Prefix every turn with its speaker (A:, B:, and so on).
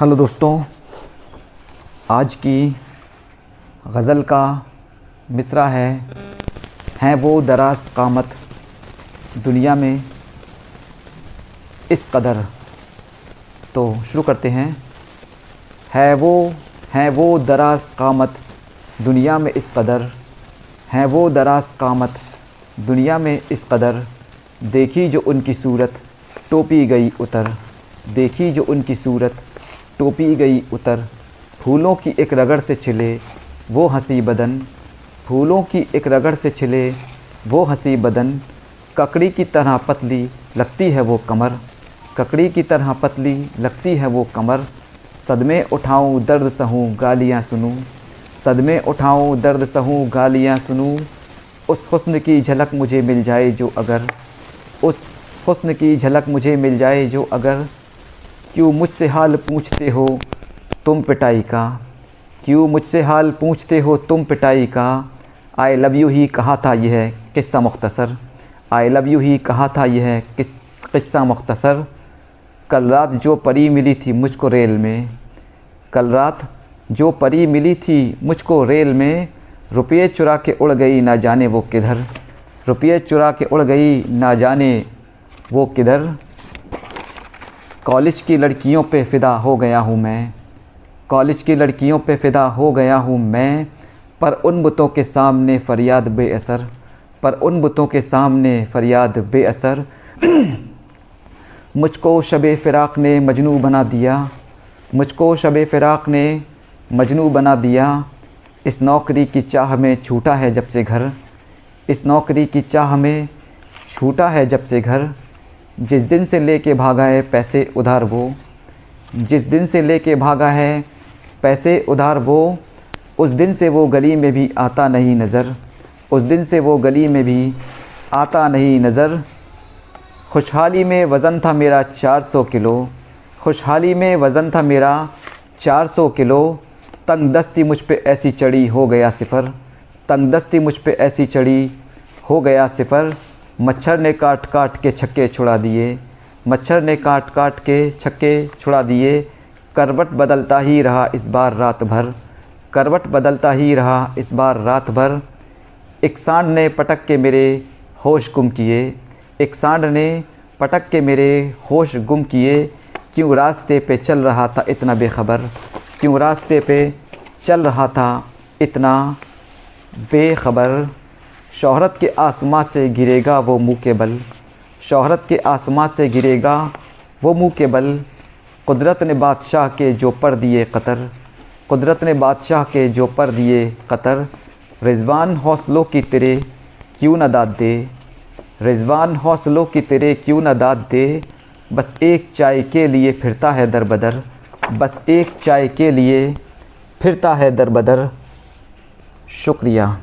A: Hello दोस्तों, आज की गज़ल का मिसरा है, हैं वो दराज कामत दुनिया में इस कदर। तो शुरू करते हैं। है वो, हैं वो दराज कामत दुनिया में इस कदर। हैं वो दराज कामत दुनिया में इस कदर। देखी जो उनकी सूरत टोपी गई उतर। देखी जो उनकी सूरत टोपी गई उतर। फूलों की एक रगड़ से छिले, वो हँसी बदन। फूलों की एक रगड़ से छिले, वो हँसी बदन। ककड़ी की तरह पतली लगती है वो कमर। ककड़ी की तरह पतली लगती है वो कमर। सदमे उठाऊं दर्द सहूं गालियाँ सुनूं। सदमे उठाऊं दर्द सहूं गालियाँ सुनूं। उस हुस्न की झलक मुझे मिल जाए जो अगर। उस हुस्न की झलक मुझे मिल जाए जो अगर। क्यों मुझसे हाल पूछते हो तुम पिटाई का? क्यों मुझसे हाल पूछते हो तुम पिटाई का? आई लव यू ही कहा था यह किस्सा मुख्तसर। आई लव यू ही कहा था यह किस, किस्सा मुख्तसर। कल रात जो परी मिली थी मुझको रेल में। कल रात जो परी मिली थी मुझको रेल में, रुपये चुरा के उड़ गई ना जाने वो किधर। रुपये चुरा के उड़ गई ना जाने वो किधर। कॉलेज की लड़कियों पे फ़िदा हो गया हूँ मैं। कॉलेज की लड़कियों पे फ़िदा हो गया हूँ मैं। पर उन बुतों के सामने फ़रियाद बेअसर। पर उन बुतों के सामने फ़रियाद बेअसर। मुझको शब फ़िराक़ ने मजनू बना दिया। मुझको शब फ़िराक़ ने मजनू बना दिया। इस नौकरी की चाह में छूटा है जब से घर। इस नौकरी की चाह में छूटा है जब से घर। जिस दिन से लेके भागा है, पैसे उधार वो। जिस दिन से लेके भागा है, पैसे उधार वो। उस दिन से वो गली में भी आता नहीं नज़र। उस दिन से वो गली में भी आता नहीं नज़र। खुशहाली में वज़न था मेरा 400 किलो। खुशहाली में वज़न था मेरा 400 किलो। तंग दस्ती मुझ पे ऐसी चढ़ी हो गया सिफर। तंग दस्ती मुझ पे ऐसी चढ़ी हो गया सिफर। मच्छर ने काट काट के छक्के छुड़ा दिए। मच्छर ने काट काट के छक्के छुड़ा दिए। करवट बदलता ही रहा इस बार रात भर। करवट बदलता ही रहा इस बार रात भर। एक सांड ने पटक के मेरे होश गुम किए। एक सांड ने पटक के मेरे होश गुम किए। क्यों रास्ते पे चल रहा था इतना बेखबर? क्यों रास्ते पे चल रहा था इतना बेखबर? शोहरत के आसमां से गिरेगा वो मुँह के बल। शोहरत के आसमां से गिरेगा वो मुँह के बल। कुदरत ने बादशाह के जो पर दिए कतर। कुदरत ने बादशाह के जो पर दिए कतर। रिजवान हौसलों की तेरे क्यों न दाद दे? रिजवान हौसलों की तेरे क्यों न दाद दे? बस एक चाय के लिए फिरता है दर बदर। बस एक चाय के लिए फिरता है दर बदर। शुक्रिया।